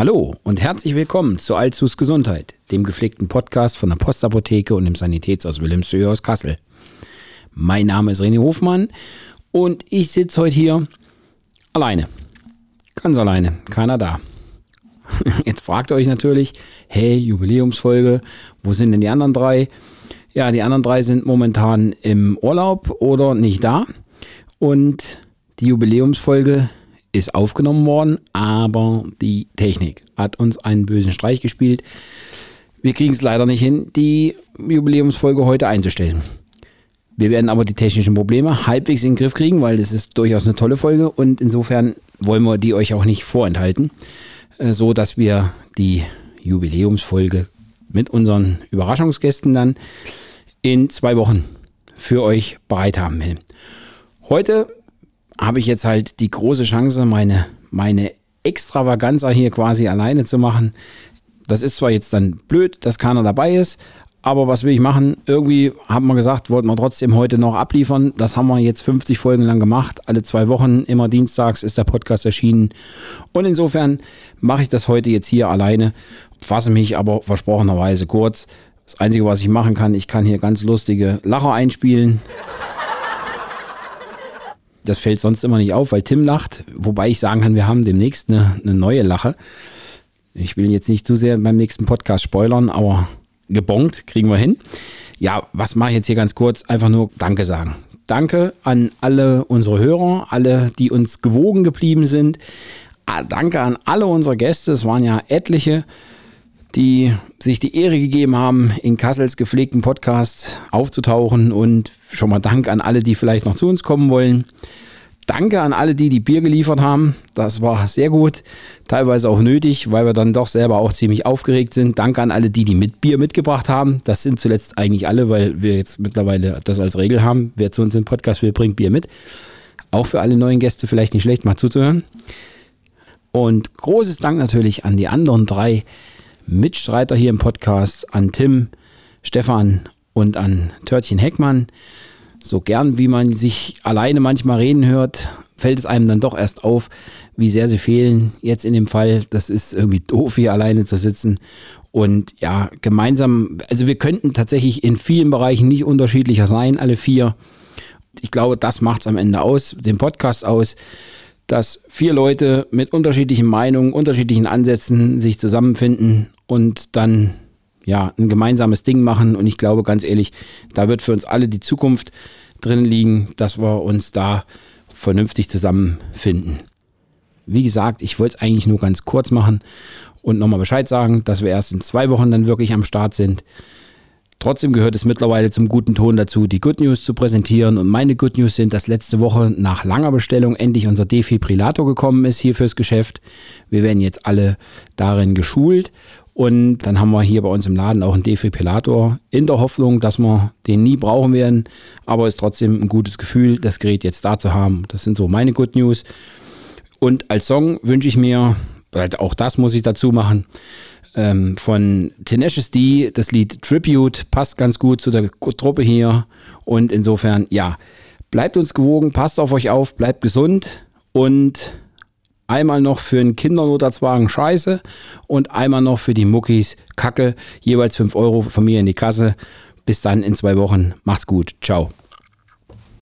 Hallo und herzlich willkommen zu Allzus Gesundheit, dem gepflegten Podcast von der Postapotheke und dem Sanitätshaus Wilhelmshöhe aus Kassel. Mein Name ist René Hofmann und ich sitze heute hier alleine. Ganz alleine, keiner da. Jetzt fragt ihr euch natürlich, hey, Jubiläumsfolge, wo sind denn die anderen drei? Ja, die anderen drei sind momentan im Urlaub oder nicht da. Und die Jubiläumsfolge ist aufgenommen worden, aber die Technik hat uns einen bösen Streich gespielt. Wir kriegen es leider nicht hin, die Jubiläumsfolge heute einzustellen. Wir werden aber die technischen Probleme halbwegs in den Griff kriegen, weil das ist durchaus eine tolle Folge und insofern wollen wir die euch auch nicht vorenthalten, äh, so dass wir die Jubiläumsfolge mit unseren Überraschungsgästen dann in zwei Wochen für euch bereit haben will. Heute habe ich jetzt halt die große Chance, meine, meine Extravaganza hier quasi alleine zu machen. Das ist zwar jetzt dann blöd, dass keiner dabei ist, aber was will ich machen? Irgendwie haben wir gesagt, wollten wir trotzdem heute noch abliefern. Das haben wir jetzt 50 Folgen lang gemacht. Alle zwei Wochen, immer dienstags ist der Podcast erschienen. Und insofern mache ich das heute jetzt hier alleine, fasse mich aber versprochenerweise kurz. Das Einzige, was ich machen kann, ich kann hier ganz lustige Lacher einspielen. Das fällt sonst immer nicht auf, weil Tim lacht. Wobei ich sagen kann, wir haben demnächst eine, eine neue Lache. Ich will jetzt nicht zu sehr beim nächsten Podcast spoilern, aber gebongt kriegen wir hin. Ja, was mache ich jetzt hier ganz kurz? Einfach nur Danke sagen. Danke an alle unsere Hörer, alle, die uns gewogen geblieben sind. Ah, danke an alle unsere Gäste. Es waren ja etliche, die sich die Ehre gegeben haben, in Kassels gepflegten Podcast aufzutauchen. Und schon mal Dank an alle, die vielleicht noch zu uns kommen wollen. Danke an alle, die die Bier geliefert haben. Das war sehr gut, teilweise auch nötig, weil wir dann doch selber auch ziemlich aufgeregt sind. Danke an alle, die die mit Bier mitgebracht haben. Das sind zuletzt eigentlich alle, weil wir jetzt mittlerweile das als Regel haben. Wer zu uns im Podcast will, bringt Bier mit. Auch für alle neuen Gäste vielleicht nicht schlecht, mal zuzuhören. Und großes Dank natürlich an die anderen drei Mitstreiter hier im Podcast, an Tim, Stefan und an Törtchen Heckmann so gern wie man sich alleine manchmal reden hört, fällt es einem dann doch erst auf, wie sehr sie fehlen. Jetzt in dem Fall, das ist irgendwie doof, hier alleine zu sitzen. Und ja, gemeinsam, also wir könnten tatsächlich in vielen Bereichen nicht unterschiedlicher sein, alle vier. Ich glaube, das macht es am Ende aus, den Podcast aus, dass vier Leute mit unterschiedlichen Meinungen, unterschiedlichen Ansätzen sich zusammenfinden und dann ja, ein gemeinsames Ding machen. Und ich glaube, ganz ehrlich, da wird für uns alle die Zukunft drin liegen, dass wir uns da vernünftig zusammenfinden. Wie gesagt, ich wollte es eigentlich nur ganz kurz machen und nochmal Bescheid sagen, dass wir erst in zwei Wochen dann wirklich am Start sind. Trotzdem gehört es mittlerweile zum guten Ton dazu, die Good News zu präsentieren. Und meine Good News sind, dass letzte Woche nach langer Bestellung endlich unser Defibrillator gekommen ist hier fürs Geschäft. Wir werden jetzt alle darin geschult und dann haben wir hier bei uns im Laden auch einen Defibrillator in der Hoffnung, dass wir den nie brauchen werden. Aber es ist trotzdem ein gutes Gefühl, das Gerät jetzt da zu haben. Das sind so meine Good News. Und als Song wünsche ich mir, auch das muss ich dazu machen, ähm, von Tenacious D, das Lied Tribute, passt ganz gut zu der Truppe hier. Und insofern, ja, bleibt uns gewogen, passt auf euch auf, bleibt gesund und Einmal noch für einen Kindernotarztwagen Scheiße und einmal noch für die Muckis Kacke. Jeweils 5 Euro von mir in die Kasse. Bis dann in zwei Wochen. Macht's gut. Ciao.